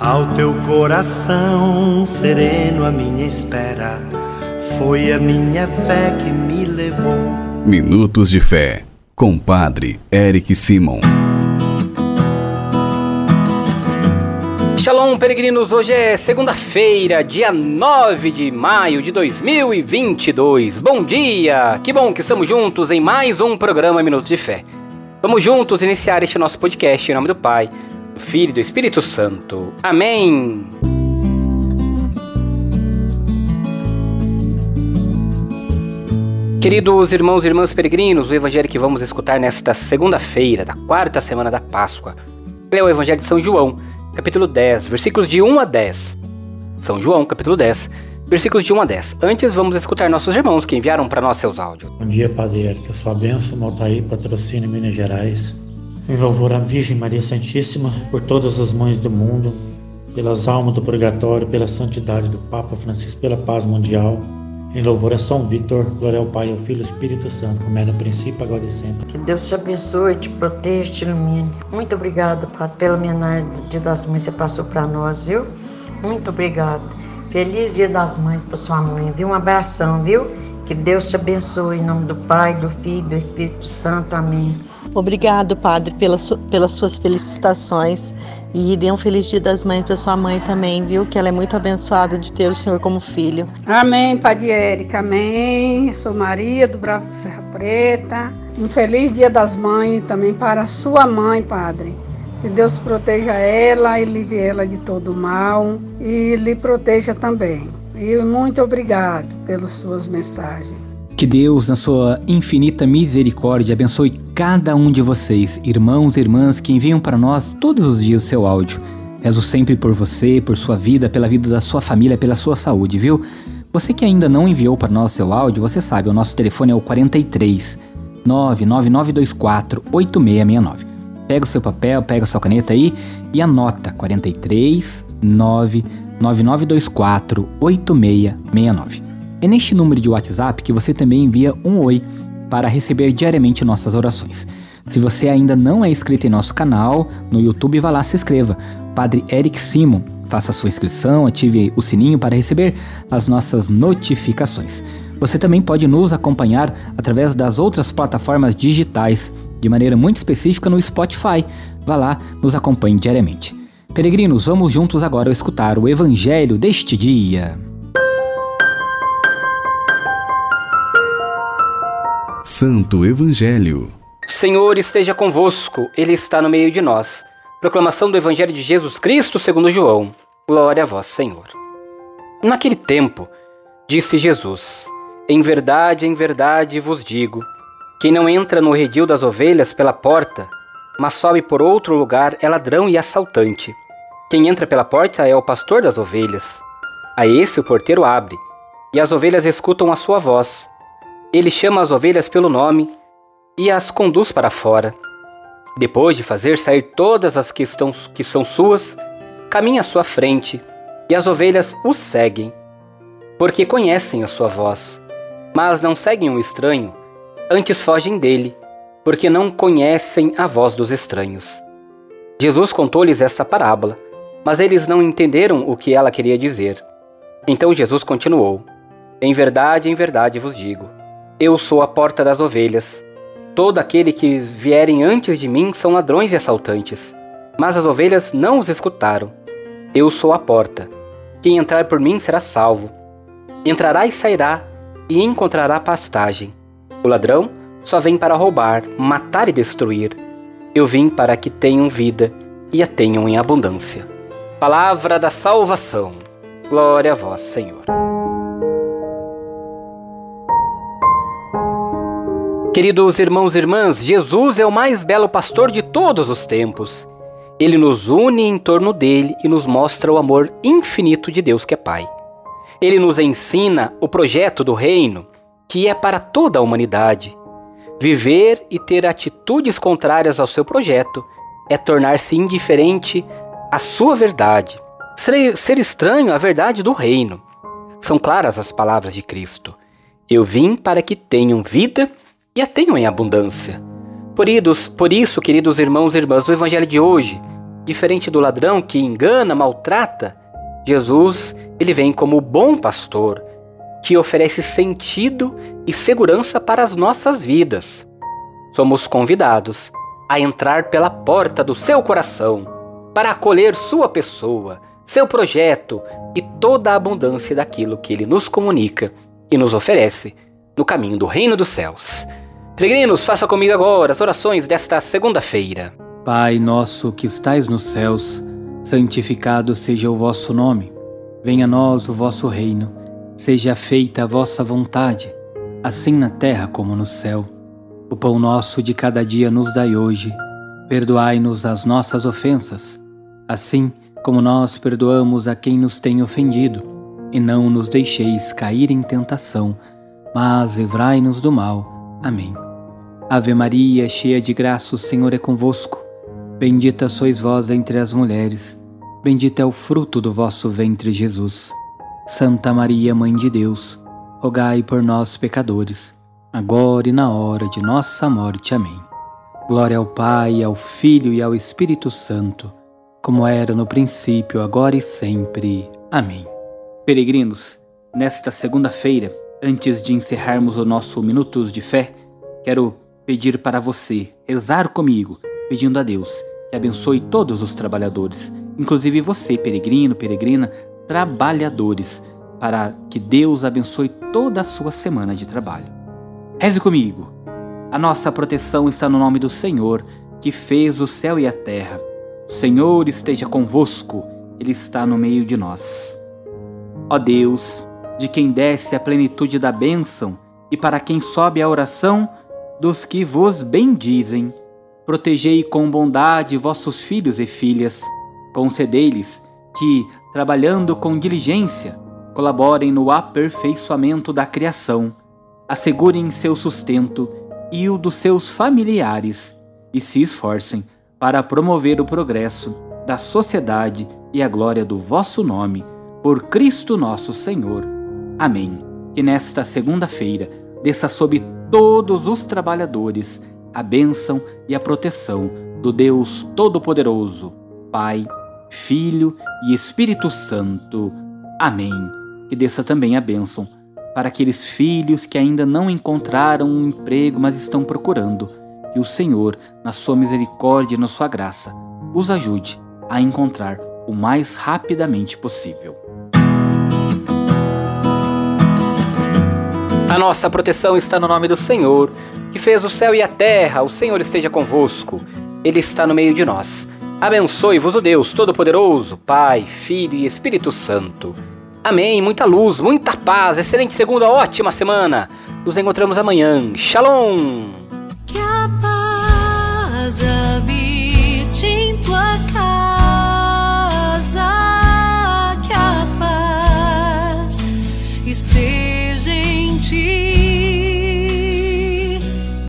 Ao teu coração sereno, a minha espera foi a minha fé que me levou. Minutos de Fé, com Padre Eric Simon. Shalom, peregrinos! Hoje é segunda-feira, dia 9 de maio de 2022. Bom dia! Que bom que estamos juntos em mais um programa Minutos de Fé. Vamos juntos iniciar este nosso podcast em nome do Pai Filho e do Espírito Santo. Amém. Queridos irmãos e irmãs peregrinos, o evangelho que vamos escutar nesta segunda-feira, da quarta semana da Páscoa, é o evangelho de São João, capítulo 10, versículos de 1 a 10. São João, capítulo 10, versículos de 1 a 10. Antes, vamos escutar nossos irmãos que enviaram para nós seus áudios. Bom dia, Padre Eric. Sua bênção, Maltaí, patrocínio Minas Gerais. Em louvor à Virgem Maria Santíssima, por todas as mães do mundo, pelas almas do purgatório, pela santidade do Papa Francisco, pela paz mundial. Em louvor a São Vitor, glória ao Pai, ao Filho e ao Espírito Santo, como é no princípio, agora e sempre. Que Deus te abençoe, te proteja, te ilumine. Muito obrigado, Padre, pela homenagem do Dia das Mães que você passou para nós, viu? Muito obrigado. Feliz Dia das Mães para sua mãe, viu? Um abração, viu? Que Deus te abençoe em nome do Pai, do Filho e do Espírito Santo. Amém. Obrigado, Padre, pelas, pelas suas felicitações e dê um feliz dia das mães para sua mãe também, viu? Que ela é muito abençoada de ter o Senhor como filho. Amém, Padre Érica, amém. Eu sou Maria do Bravo de Serra Preta. Um feliz dia das mães também para sua mãe, Padre. Que Deus proteja ela e livre ela de todo mal e lhe proteja também. E muito obrigado pelas suas mensagens. Que Deus, na sua infinita misericórdia, abençoe cada um de vocês, irmãos e irmãs que enviam para nós todos os dias o seu áudio. Rezo sempre por você, por sua vida, pela vida da sua família, pela sua saúde, viu? Você que ainda não enviou para nós seu áudio, você sabe, o nosso telefone é o 43 99924 8669. Pega o seu papel, pega a sua caneta aí e anota 43 99924 8669. É neste número de WhatsApp que você também envia um oi para receber diariamente nossas orações. Se você ainda não é inscrito em nosso canal no YouTube, vá lá se inscreva. Padre Eric Simon, faça sua inscrição, ative o sininho para receber as nossas notificações. Você também pode nos acompanhar através das outras plataformas digitais, de maneira muito específica no Spotify. Vá lá, nos acompanhe diariamente. Peregrinos, vamos juntos agora escutar o Evangelho deste dia. Santo Evangelho. Senhor esteja convosco, Ele está no meio de nós. Proclamação do Evangelho de Jesus Cristo segundo João. Glória a vós, Senhor. Naquele tempo, disse Jesus: Em verdade, em verdade vos digo: quem não entra no redil das ovelhas pela porta, mas sobe por outro lugar, é ladrão e assaltante. Quem entra pela porta é o pastor das ovelhas. A esse o porteiro abre, e as ovelhas escutam a sua voz. Ele chama as ovelhas pelo nome e as conduz para fora. Depois de fazer sair todas as que, estão, que são suas, caminha à sua frente e as ovelhas o seguem, porque conhecem a sua voz. Mas não seguem o estranho, antes fogem dele, porque não conhecem a voz dos estranhos. Jesus contou-lhes esta parábola, mas eles não entenderam o que ela queria dizer. Então Jesus continuou: Em verdade, em verdade vos digo eu sou a porta das ovelhas. Todo aquele que vierem antes de mim são ladrões e assaltantes, mas as ovelhas não os escutaram. Eu sou a porta. Quem entrar por mim será salvo. Entrará e sairá e encontrará pastagem. O ladrão só vem para roubar, matar e destruir. Eu vim para que tenham vida e a tenham em abundância. Palavra da salvação. Glória a vós, Senhor. Queridos irmãos e irmãs, Jesus é o mais belo pastor de todos os tempos. Ele nos une em torno dele e nos mostra o amor infinito de Deus que é Pai. Ele nos ensina o projeto do reino, que é para toda a humanidade. Viver e ter atitudes contrárias ao seu projeto é tornar-se indiferente à sua verdade, ser, estranho à verdade do reino. São claras as palavras de Cristo. Eu vim para que tenham vida e a tenham em abundância. Por, por isso, queridos irmãos e irmãs, o Evangelho de hoje Diferente do ladrão que engana, maltrata, Jesus, ele vem como o bom pastor, que oferece sentido e segurança para as nossas vidas. Somos convidados a entrar pela porta do seu coração para acolher sua pessoa, seu projeto e toda a abundância daquilo que ele nos comunica e nos oferece no caminho do reino dos céus. Peregrinos, faça comigo agora as orações desta segunda-feira. Pai nosso que estais nos céus, santificado seja o vosso nome. Venha a nós o vosso reino. Seja feita a vossa vontade, assim na terra como no céu. O pão nosso de cada dia nos dai hoje. Perdoai-nos as nossas ofensas, assim como nós perdoamos a quem nos tem ofendido. E não nos deixeis cair em tentação, mas livrai-nos do mal. Amém. Ave Maria, cheia de graça, o Senhor é convosco. Bendita sois vós entre as mulheres, bendito é o fruto do vosso ventre, Jesus. Santa Maria, Mãe de Deus, rogai por nós, pecadores, agora e na hora de nossa morte. Amém. Glória ao Pai, ao Filho e ao Espírito Santo, como era no princípio, agora e sempre. Amém. Peregrinos, nesta segunda-feira, antes de encerrarmos o nosso Minutos de Fé, quero pedir para você rezar comigo, pedindo a Deus que abençoe todos os trabalhadores, inclusive você, peregrino, peregrina, trabalhadores, para que Deus abençoe toda a sua semana de trabalho. Reze comigo. A nossa proteção está no nome do Senhor, que fez o céu e a terra. O Senhor esteja convosco, Ele está no meio de nós. Ó Deus, de quem desce a plenitude da bênção e para quem sobe a oração, dos que vos bendizem. Protegei com bondade vossos filhos e filhas. Concedei-lhes que, trabalhando com diligência, colaborem no aperfeiçoamento da criação, assegurem seu sustento e o dos seus familiares e se esforcem para promover o progresso da sociedade e a glória do vosso nome, por Cristo nosso Senhor. Amém. Que nesta segunda-feira desça sobre todos os trabalhadores a bênção e a proteção do Deus Todo-Poderoso, Pai, Filho e Espírito Santo. Amém. Que desça também a bênção para aqueles filhos que ainda não encontraram um emprego, mas estão procurando. Que o Senhor, na sua misericórdia e na sua graça, os ajude a encontrar o mais rapidamente possível. A nossa proteção está no nome do Senhor, que fez o céu e a terra. O Senhor esteja convosco. Ele está no meio de nós. Abençoe-vos o Deus Todo-Poderoso, Pai, Filho e Espírito Santo. Amém. Muita luz, muita paz. Excelente segunda, ótima semana. Nos encontramos amanhã. Shalom. Que a paz